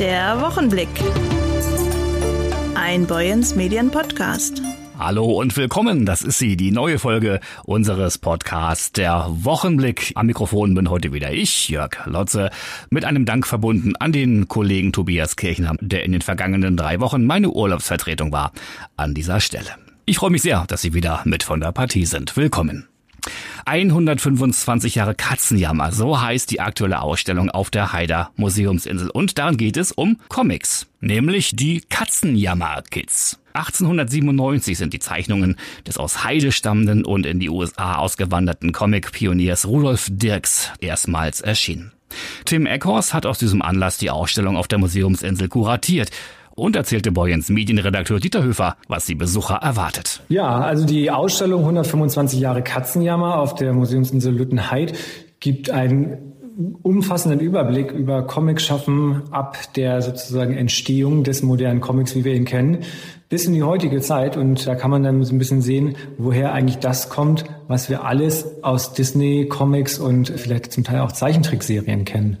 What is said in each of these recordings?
Der Wochenblick. Ein Boyens Medien Podcast. Hallo und willkommen. Das ist sie, die neue Folge unseres Podcasts, der Wochenblick. Am Mikrofon bin heute wieder ich, Jörg Lotze, mit einem Dank verbunden an den Kollegen Tobias Kirchner, der in den vergangenen drei Wochen meine Urlaubsvertretung war. An dieser Stelle. Ich freue mich sehr, dass Sie wieder mit von der Partie sind. Willkommen. 125 Jahre Katzenjammer, so heißt die aktuelle Ausstellung auf der Haider Museumsinsel. Und darin geht es um Comics, nämlich die Katzenjammer-Kids. 1897 sind die Zeichnungen des aus Heide stammenden und in die USA ausgewanderten Comic-Pioniers Rudolf Dirks erstmals erschienen. Tim Eckhorst hat aus diesem Anlass die Ausstellung auf der Museumsinsel kuratiert und erzählte Boyens Medienredakteur Dieter Höfer, was die Besucher erwartet. Ja, also die Ausstellung 125 Jahre Katzenjammer auf der Museumsinsel Lüttenheid gibt einen umfassenden Überblick über Comicschaffen ab der sozusagen Entstehung des modernen Comics, wie wir ihn kennen, bis in die heutige Zeit. Und da kann man dann so ein bisschen sehen, woher eigentlich das kommt, was wir alles aus Disney, Comics und vielleicht zum Teil auch Zeichentrickserien kennen.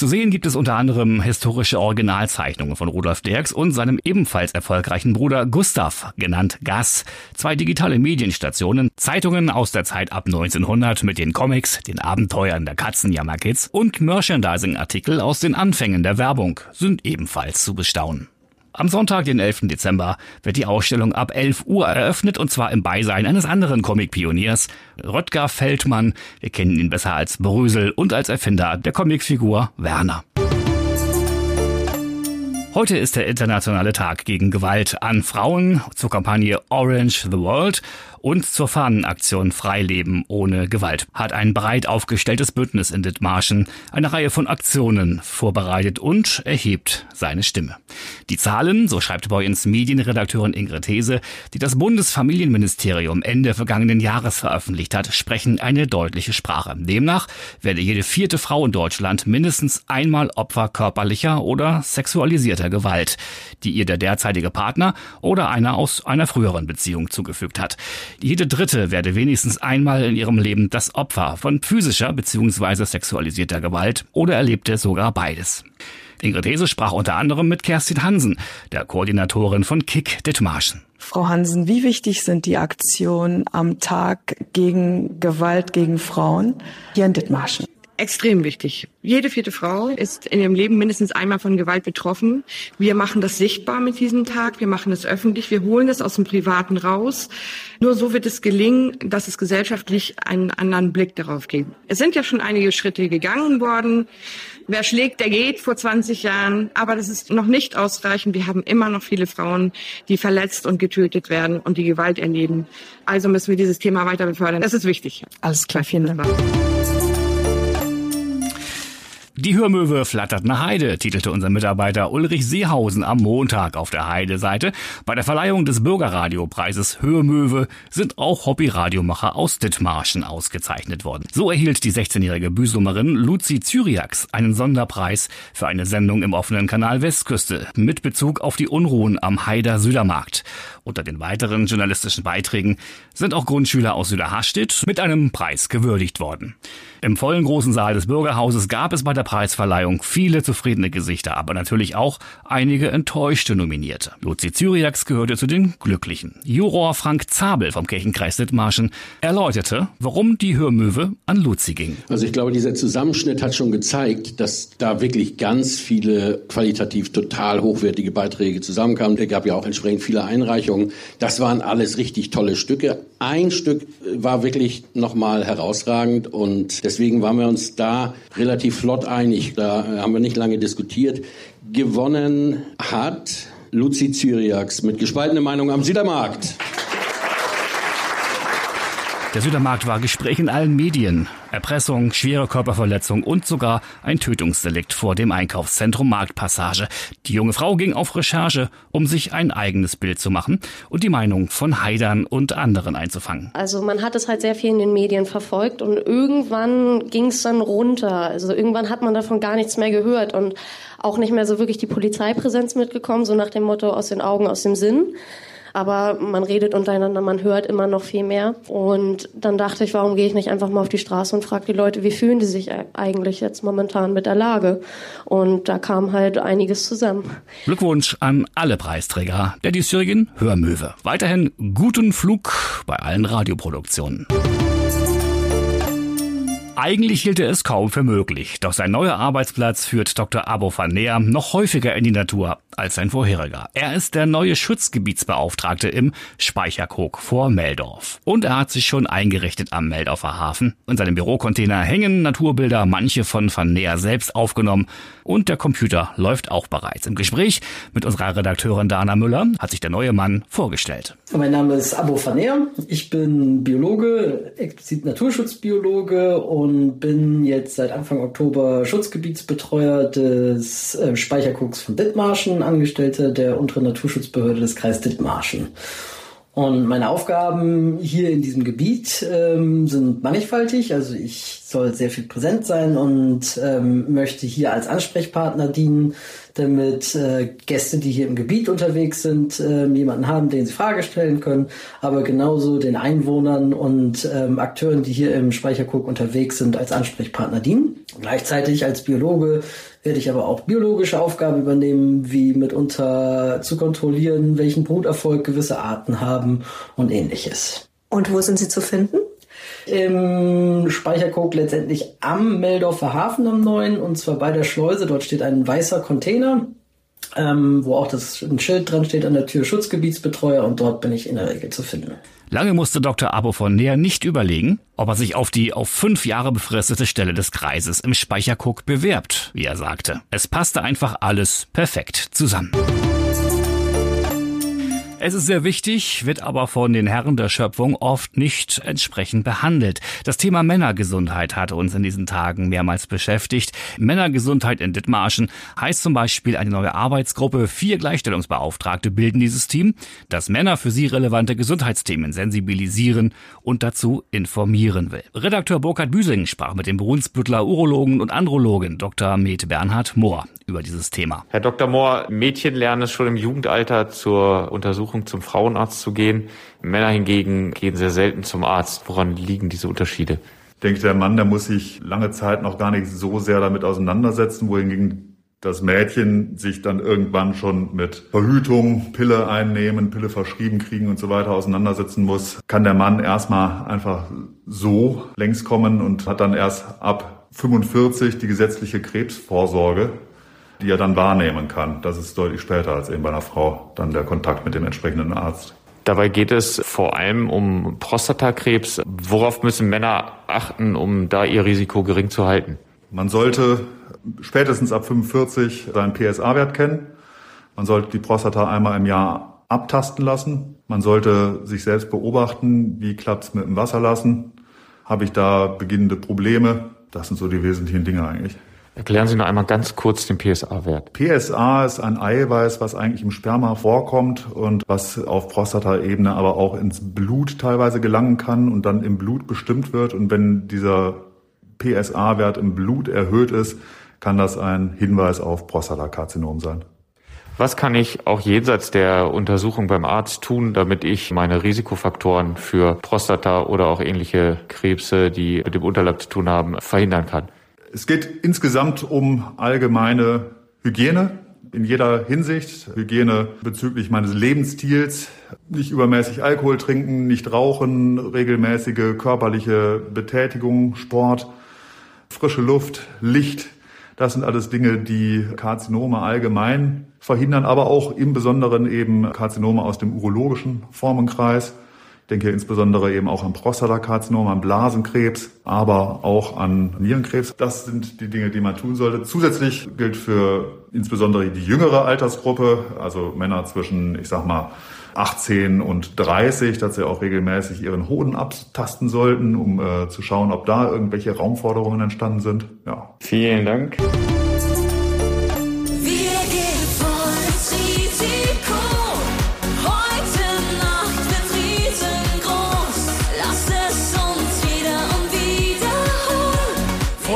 Zu sehen gibt es unter anderem historische Originalzeichnungen von Rudolf Dirks und seinem ebenfalls erfolgreichen Bruder Gustav, genannt Gas, zwei digitale Medienstationen, Zeitungen aus der Zeit ab 1900 mit den Comics, den Abenteuern der Katzenjammerkids und Merchandising-Artikel aus den Anfängen der Werbung sind ebenfalls zu bestaunen. Am Sonntag, den 11. Dezember, wird die Ausstellung ab 11 Uhr eröffnet und zwar im Beisein eines anderen Comic-Pioniers, Röttger Feldmann. Wir kennen ihn besser als Brösel und als Erfinder der Comicfigur Werner. Heute ist der internationale Tag gegen Gewalt an Frauen zur Kampagne Orange the World und zur Fahnenaktion Freileben ohne Gewalt hat ein breit aufgestelltes Bündnis in Dithmarschen eine Reihe von Aktionen vorbereitet und erhebt seine Stimme. Die Zahlen, so schreibt Boyens Medienredakteurin Ingrid Hese, die das Bundesfamilienministerium Ende vergangenen Jahres veröffentlicht hat, sprechen eine deutliche Sprache. Demnach werde jede vierte Frau in Deutschland mindestens einmal Opfer körperlicher oder sexualisierter Gewalt, die ihr der derzeitige Partner oder einer aus einer früheren Beziehung zugefügt hat. Jede Dritte werde wenigstens einmal in ihrem Leben das Opfer von physischer bzw. sexualisierter Gewalt oder erlebte sogar beides. Ingrid Hese sprach unter anderem mit Kerstin Hansen, der Koordinatorin von KIK Dithmarschen. Frau Hansen, wie wichtig sind die Aktionen am Tag gegen Gewalt gegen Frauen hier in Dithmarschen? Extrem wichtig. Jede vierte Frau ist in ihrem Leben mindestens einmal von Gewalt betroffen. Wir machen das sichtbar mit diesem Tag, wir machen es öffentlich, wir holen es aus dem Privaten raus. Nur so wird es gelingen, dass es gesellschaftlich einen anderen Blick darauf gibt. Es sind ja schon einige Schritte gegangen worden. Wer schlägt, der geht vor 20 Jahren. Aber das ist noch nicht ausreichend. Wir haben immer noch viele Frauen, die verletzt und getötet werden und die Gewalt erleben. Also müssen wir dieses Thema weiter befördern. Das ist wichtig. Alles klar, vielen Dank. Die Hörmöwe flattert nach Heide, titelte unser Mitarbeiter Ulrich Seehausen am Montag auf der Heide-Seite. Bei der Verleihung des Bürgerradiopreises Hörmöwe sind auch Hobbyradiomacher aus Dithmarschen ausgezeichnet worden. So erhielt die 16-jährige Büsumerin Luzi Zyriax einen Sonderpreis für eine Sendung im offenen Kanal Westküste mit Bezug auf die Unruhen am Heider Südermarkt. Unter den weiteren journalistischen Beiträgen sind auch Grundschüler aus Süderhastedt mit einem Preis gewürdigt worden. Im vollen großen Saal des Bürgerhauses gab es bei der Preisverleihung viele zufriedene Gesichter, aber natürlich auch einige enttäuschte Nominierte. Luzi Zyriax gehörte zu den Glücklichen. Juror Frank Zabel vom Kirchenkreis Dithmarschen erläuterte, warum die Hörmöwe an Luzi ging. Also ich glaube, dieser Zusammenschnitt hat schon gezeigt, dass da wirklich ganz viele qualitativ total hochwertige Beiträge zusammenkamen. Es gab ja auch entsprechend viele Einreichungen. Das waren alles richtig tolle Stücke. Ein Stück war wirklich nochmal herausragend und Deswegen waren wir uns da relativ flott einig. Da haben wir nicht lange diskutiert. Gewonnen hat Luzi Zyriax mit gespaltener Meinung am Südermarkt. Der Südermarkt war Gespräch in allen Medien. Erpressung, schwere Körperverletzung und sogar ein Tötungsdelikt vor dem Einkaufszentrum Marktpassage. Die junge Frau ging auf Recherche, um sich ein eigenes Bild zu machen und die Meinung von Heidern und anderen einzufangen. Also man hat es halt sehr viel in den Medien verfolgt und irgendwann ging es dann runter. Also irgendwann hat man davon gar nichts mehr gehört und auch nicht mehr so wirklich die Polizeipräsenz mitgekommen, so nach dem Motto aus den Augen, aus dem Sinn. Aber man redet untereinander, man hört immer noch viel mehr. Und dann dachte ich, warum gehe ich nicht einfach mal auf die Straße und frage die Leute, wie fühlen die sich eigentlich jetzt momentan mit der Lage? Und da kam halt einiges zusammen. Glückwunsch an alle Preisträger der diesjährigen Hörmöwe. Weiterhin guten Flug bei allen Radioproduktionen. Eigentlich hielt er es kaum für möglich, doch sein neuer Arbeitsplatz führt Dr. Abo van Neer noch häufiger in die Natur als sein vorheriger. Er ist der neue Schutzgebietsbeauftragte im Speicherkog vor Meldorf. Und er hat sich schon eingerichtet am Meldorfer Hafen. In seinem Bürocontainer hängen Naturbilder, manche von van Neer selbst aufgenommen. Und der Computer läuft auch bereits. Im Gespräch mit unserer Redakteurin Dana Müller hat sich der neue Mann vorgestellt. Mein Name ist Abo van Neer. Ich bin Biologe, explizit Naturschutzbiologe und und bin jetzt seit Anfang Oktober Schutzgebietsbetreuer des äh, Speicherkoks von Dithmarschen, Angestellter der unteren Naturschutzbehörde des Kreis Dithmarschen. Und meine Aufgaben hier in diesem Gebiet ähm, sind mannigfaltig. Also ich soll sehr viel präsent sein und ähm, möchte hier als Ansprechpartner dienen damit äh, Gäste, die hier im Gebiet unterwegs sind, äh, jemanden haben, den sie Frage stellen können, aber genauso den Einwohnern und ähm, Akteuren, die hier im Speichercook unterwegs sind, als Ansprechpartner dienen. Gleichzeitig als Biologe werde ich aber auch biologische Aufgaben übernehmen, wie mitunter zu kontrollieren, welchen Bruterfolg gewisse Arten haben und ähnliches. Und wo sind sie zu finden? Im Speichercode letztendlich am Meldorfer Hafen am neuen und zwar bei der Schleuse. Dort steht ein weißer Container, ähm, wo auch das ein Schild dran steht an der Tür Schutzgebietsbetreuer und dort bin ich in der Regel zu finden. Lange musste Dr. Abo von Näher nicht überlegen, ob er sich auf die auf fünf Jahre befristete Stelle des Kreises im Speichercook bewerbt, wie er sagte. Es passte einfach alles perfekt zusammen. Es ist sehr wichtig, wird aber von den Herren der Schöpfung oft nicht entsprechend behandelt. Das Thema Männergesundheit hat uns in diesen Tagen mehrmals beschäftigt. Männergesundheit in Dithmarschen heißt zum Beispiel eine neue Arbeitsgruppe. Vier Gleichstellungsbeauftragte bilden dieses Team, das Männer für sie relevante Gesundheitsthemen sensibilisieren und dazu informieren will. Redakteur Burkhard Büsing sprach mit dem Brunsbüttler Urologen und Andrologen Dr. Med Bernhard Mohr über dieses Thema. Herr Dr. Mohr, Mädchen lernen es schon im Jugendalter zur Untersuchung zum Frauenarzt zu gehen. Männer hingegen gehen sehr selten zum Arzt. Woran liegen diese Unterschiede? Ich denke, der Mann, der muss sich lange Zeit noch gar nicht so sehr damit auseinandersetzen, wohingegen das Mädchen sich dann irgendwann schon mit Verhütung, Pille einnehmen, Pille verschrieben kriegen und so weiter auseinandersetzen muss, kann der Mann erstmal einfach so längs kommen und hat dann erst ab 45 die gesetzliche Krebsvorsorge die er dann wahrnehmen kann. Das ist deutlich später als eben bei einer Frau dann der Kontakt mit dem entsprechenden Arzt. Dabei geht es vor allem um Prostatakrebs. Worauf müssen Männer achten, um da ihr Risiko gering zu halten? Man sollte spätestens ab 45 seinen PSA-Wert kennen. Man sollte die Prostata einmal im Jahr abtasten lassen. Man sollte sich selbst beobachten, wie klappt es mit dem Wasserlassen. Habe ich da beginnende Probleme? Das sind so die wesentlichen Dinge eigentlich. Erklären Sie noch einmal ganz kurz den PSA-Wert. PSA ist ein Eiweiß, was eigentlich im Sperma vorkommt und was auf Prostataebene aber auch ins Blut teilweise gelangen kann und dann im Blut bestimmt wird. Und wenn dieser PSA-Wert im Blut erhöht ist, kann das ein Hinweis auf Prostatakarzinom sein. Was kann ich auch jenseits der Untersuchung beim Arzt tun, damit ich meine Risikofaktoren für Prostata oder auch ähnliche Krebse, die mit dem Unterleib zu tun haben, verhindern kann? Es geht insgesamt um allgemeine Hygiene in jeder Hinsicht. Hygiene bezüglich meines Lebensstils. Nicht übermäßig Alkohol trinken, nicht rauchen, regelmäßige körperliche Betätigung, Sport, frische Luft, Licht. Das sind alles Dinge, die Karzinome allgemein verhindern, aber auch im Besonderen eben Karzinome aus dem urologischen Formenkreis denke insbesondere eben auch an Prostatakarzinom, an Blasenkrebs, aber auch an Nierenkrebs. Das sind die Dinge, die man tun sollte. Zusätzlich gilt für insbesondere die jüngere Altersgruppe, also Männer zwischen, ich sag mal, 18 und 30, dass sie auch regelmäßig ihren Hoden abtasten sollten, um äh, zu schauen, ob da irgendwelche Raumforderungen entstanden sind. Ja. Vielen Dank.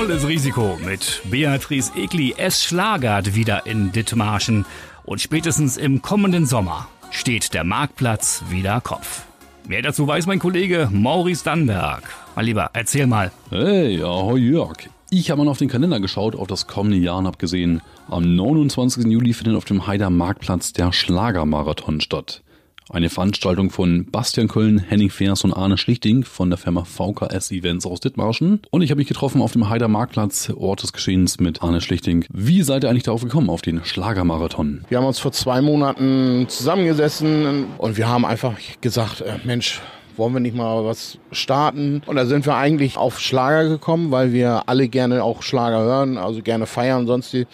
Volles Risiko mit Beatrice Egli. Es schlagert wieder in Dithmarschen und spätestens im kommenden Sommer steht der Marktplatz wieder Kopf. Mehr dazu weiß mein Kollege Maurice Dannberg. Mal lieber, erzähl mal. Hey, ahoi Jörg. Ich habe mal auf den Kalender geschaut, auf das kommende Jahr und habe gesehen, am 29. Juli findet auf dem Heider Marktplatz der Schlagermarathon statt. Eine Veranstaltung von Bastian Köln, Henning Fers und Arne Schlichting von der Firma VKS Events aus Dithmarschen. Und ich habe mich getroffen auf dem Heider Marktplatz, Ort des Geschehens mit Arne Schlichting. Wie seid ihr eigentlich darauf gekommen, auf den Schlagermarathon? Wir haben uns vor zwei Monaten zusammengesessen und wir haben einfach gesagt, äh, Mensch, wollen wir nicht mal was starten? Und da sind wir eigentlich auf Schlager gekommen, weil wir alle gerne auch Schlager hören, also gerne feiern sonst die.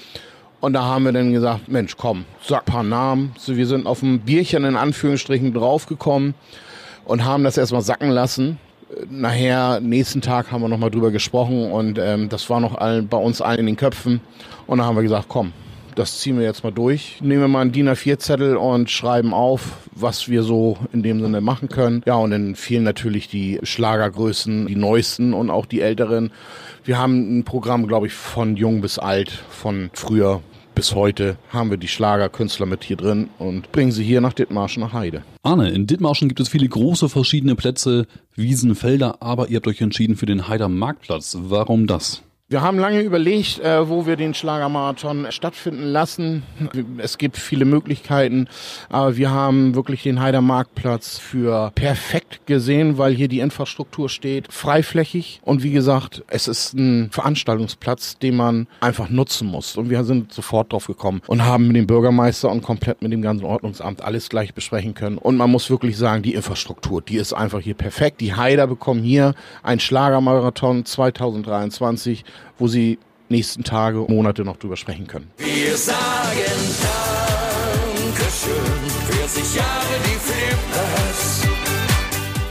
Und da haben wir dann gesagt, Mensch, komm, sag paar Namen. So, wir sind auf ein Bierchen in Anführungsstrichen draufgekommen und haben das erstmal sacken lassen. Nachher, nächsten Tag haben wir nochmal drüber gesprochen und ähm, das war noch all, bei uns allen in den Köpfen. Und dann haben wir gesagt, komm, das ziehen wir jetzt mal durch. Nehmen wir mal einen DIN A4-Zettel und schreiben auf, was wir so in dem Sinne machen können. Ja, und dann fielen natürlich die Schlagergrößen, die neuesten und auch die älteren. Wir haben ein Programm, glaube ich, von jung bis alt, von früher bis heute haben wir die Schlagerkünstler mit hier drin und bringen sie hier nach Dithmarschen nach Heide. Arne, in Dithmarschen gibt es viele große verschiedene Plätze, Wiesen, Felder, aber ihr habt euch entschieden für den Heider Marktplatz. Warum das? Wir haben lange überlegt, äh, wo wir den Schlagermarathon stattfinden lassen. Es gibt viele Möglichkeiten, aber wir haben wirklich den Heider Marktplatz für perfekt gesehen, weil hier die Infrastruktur steht, freiflächig und wie gesagt, es ist ein Veranstaltungsplatz, den man einfach nutzen muss. Und wir sind sofort drauf gekommen und haben mit dem Bürgermeister und komplett mit dem ganzen Ordnungsamt alles gleich besprechen können. Und man muss wirklich sagen, die Infrastruktur, die ist einfach hier perfekt. Die Heider bekommen hier ein Schlagermarathon 2023 wo sie nächsten Tage, Monate noch drüber sprechen können. Wir sagen Dankeschön,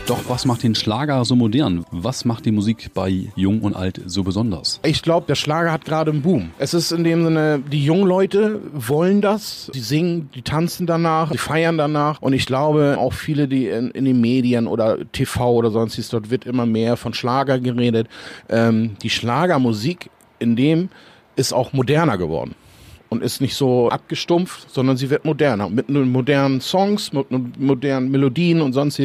Doch was macht den Schlager so modern? Was macht die Musik bei Jung und Alt so besonders? Ich glaube, der Schlager hat gerade einen Boom. Es ist in dem Sinne, die jungen Leute wollen das. Sie singen, die tanzen danach, die feiern danach. Und ich glaube, auch viele, die in, in den Medien oder TV oder sonstiges, dort wird immer mehr von Schlager geredet. Ähm, die Schlagermusik in dem ist auch moderner geworden und ist nicht so abgestumpft, sondern sie wird moderner. Mit modernen Songs, mit modernen Melodien und sonst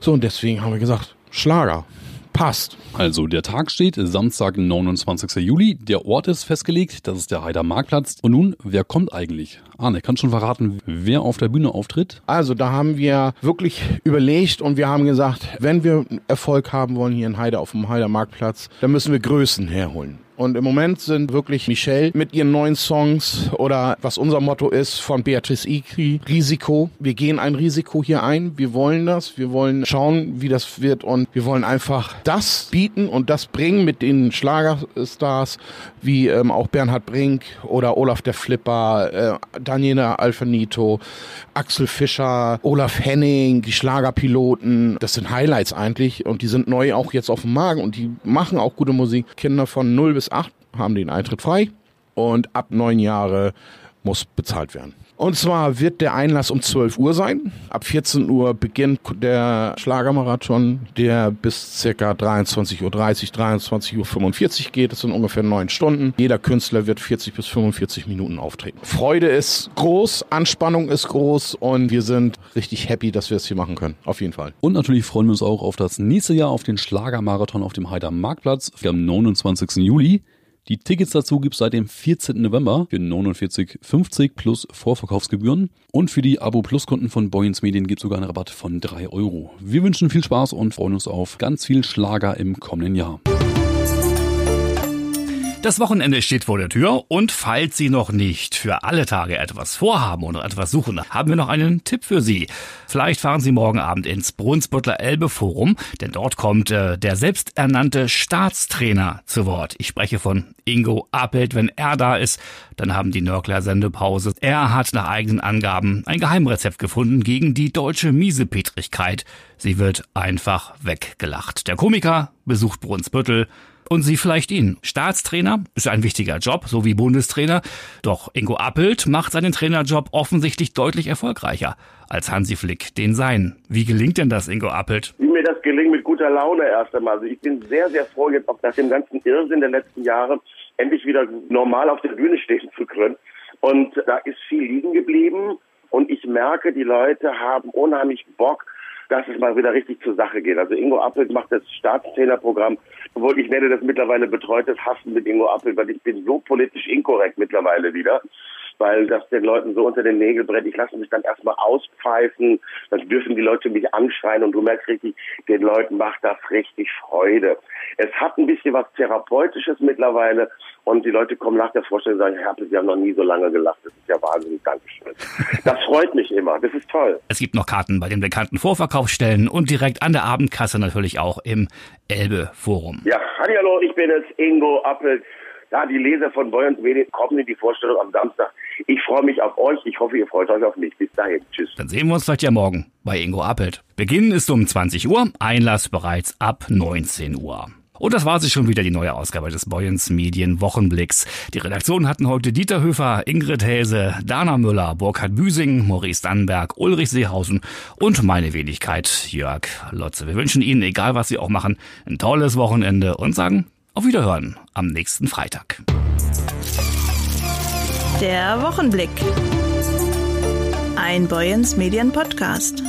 so. Und deswegen haben wir gesagt, Schlager. Passt. Also der Tag steht, Samstag, 29. Juli. Der Ort ist festgelegt, das ist der Heider Marktplatz. Und nun, wer kommt eigentlich? Arne, kannst schon verraten, wer auf der Bühne auftritt? Also da haben wir wirklich überlegt und wir haben gesagt, wenn wir Erfolg haben wollen hier in Heide auf dem Heider Marktplatz, dann müssen wir Größen herholen. Und im Moment sind wirklich Michelle mit ihren neuen Songs oder was unser Motto ist von Beatrice Ikri, Risiko. Wir gehen ein Risiko hier ein. Wir wollen das. Wir wollen schauen, wie das wird und wir wollen einfach das bieten und das bringen mit den Schlagerstars wie ähm, auch Bernhard Brink oder Olaf der Flipper, äh, Daniela Alfanito, Axel Fischer, Olaf Henning, die Schlagerpiloten. Das sind Highlights eigentlich und die sind neu auch jetzt auf dem Magen und die machen auch gute Musik. Kinder von 0 bis 8 haben den Eintritt frei und ab neun Jahre muss bezahlt werden. Und zwar wird der Einlass um 12 Uhr sein. Ab 14 Uhr beginnt der Schlagermarathon, der bis circa 23.30 Uhr, 23.45 Uhr geht. Das sind ungefähr neun Stunden. Jeder Künstler wird 40 bis 45 Minuten auftreten. Freude ist groß, Anspannung ist groß und wir sind richtig happy, dass wir es hier machen können. Auf jeden Fall. Und natürlich freuen wir uns auch auf das nächste Jahr auf den Schlagermarathon auf dem Heider Marktplatz am 29. Juli. Die Tickets dazu gibt es seit dem 14. November für 49,50 plus Vorverkaufsgebühren. Und für die Abo Plus Kunden von Boyens Medien gibt es sogar einen Rabatt von 3 Euro. Wir wünschen viel Spaß und freuen uns auf ganz viel Schlager im kommenden Jahr. Das Wochenende steht vor der Tür und falls Sie noch nicht für alle Tage etwas vorhaben oder etwas suchen, haben wir noch einen Tipp für Sie. Vielleicht fahren Sie morgen Abend ins Brunsbüttler Elbe Forum, denn dort kommt äh, der selbsternannte Staatstrainer zu Wort. Ich spreche von Ingo Appelt. Wenn er da ist, dann haben die Nörgler Sendepause. Er hat nach eigenen Angaben ein Geheimrezept gefunden gegen die deutsche Miesepetrigkeit. Sie wird einfach weggelacht. Der Komiker besucht Brunsbüttel und Sie vielleicht ihn. Staatstrainer ist ein wichtiger Job, so wie Bundestrainer. Doch Ingo Appelt macht seinen Trainerjob offensichtlich deutlich erfolgreicher als Hansi Flick den sein. Wie gelingt denn das, Ingo Appelt? Wie mir das gelingt mit guter Laune erst einmal. Also ich bin sehr, sehr froh, jetzt auch nach dem ganzen Irrsinn der letzten Jahre endlich wieder normal auf der Bühne stehen zu können. Und da ist viel liegen geblieben. Und ich merke, die Leute haben unheimlich Bock, dass es mal wieder richtig zur Sache geht. Also Ingo Appelt macht das Staatstrainerprogramm, obwohl ich nenne das mittlerweile betreutes Hassen mit Ingo Appelt, weil ich bin so politisch inkorrekt mittlerweile wieder weil das den Leuten so unter den Nägeln brennt. Ich lasse mich dann erstmal auspfeifen, dann dürfen die Leute mich anschreien und du merkst richtig, den Leuten macht das richtig Freude. Es hat ein bisschen was Therapeutisches mittlerweile und die Leute kommen nach der Vorstellung und sagen, Herr Sie haben noch nie so lange gelacht. Das ist ja wahnsinnig, Dankeschön. Das freut mich immer, das ist toll. Es gibt noch Karten bei den bekannten Vorverkaufsstellen und direkt an der Abendkasse natürlich auch im Elbe Forum. Ja, hallo, ich bin jetzt Ingo Appel. Ja, die Leser von Boyens Medien kommen in die Vorstellung am Samstag. Ich freue mich auf euch. Ich hoffe, ihr freut euch auf mich. Bis dahin. Tschüss. Dann sehen wir uns vielleicht ja morgen bei Ingo Appelt. Beginn ist um 20 Uhr, Einlass bereits ab 19 Uhr. Und das war sie schon wieder, die neue Ausgabe des Boyens Medien Wochenblicks. Die Redaktion hatten heute Dieter Höfer, Ingrid Häse, Dana Müller, Burkhard Büsing, Maurice Dannenberg, Ulrich Seehausen und meine Wenigkeit Jörg Lotze. Wir wünschen Ihnen, egal was Sie auch machen, ein tolles Wochenende und sagen auf Wiederhören am nächsten Freitag. Der Wochenblick. Ein Boyens Medien Podcast.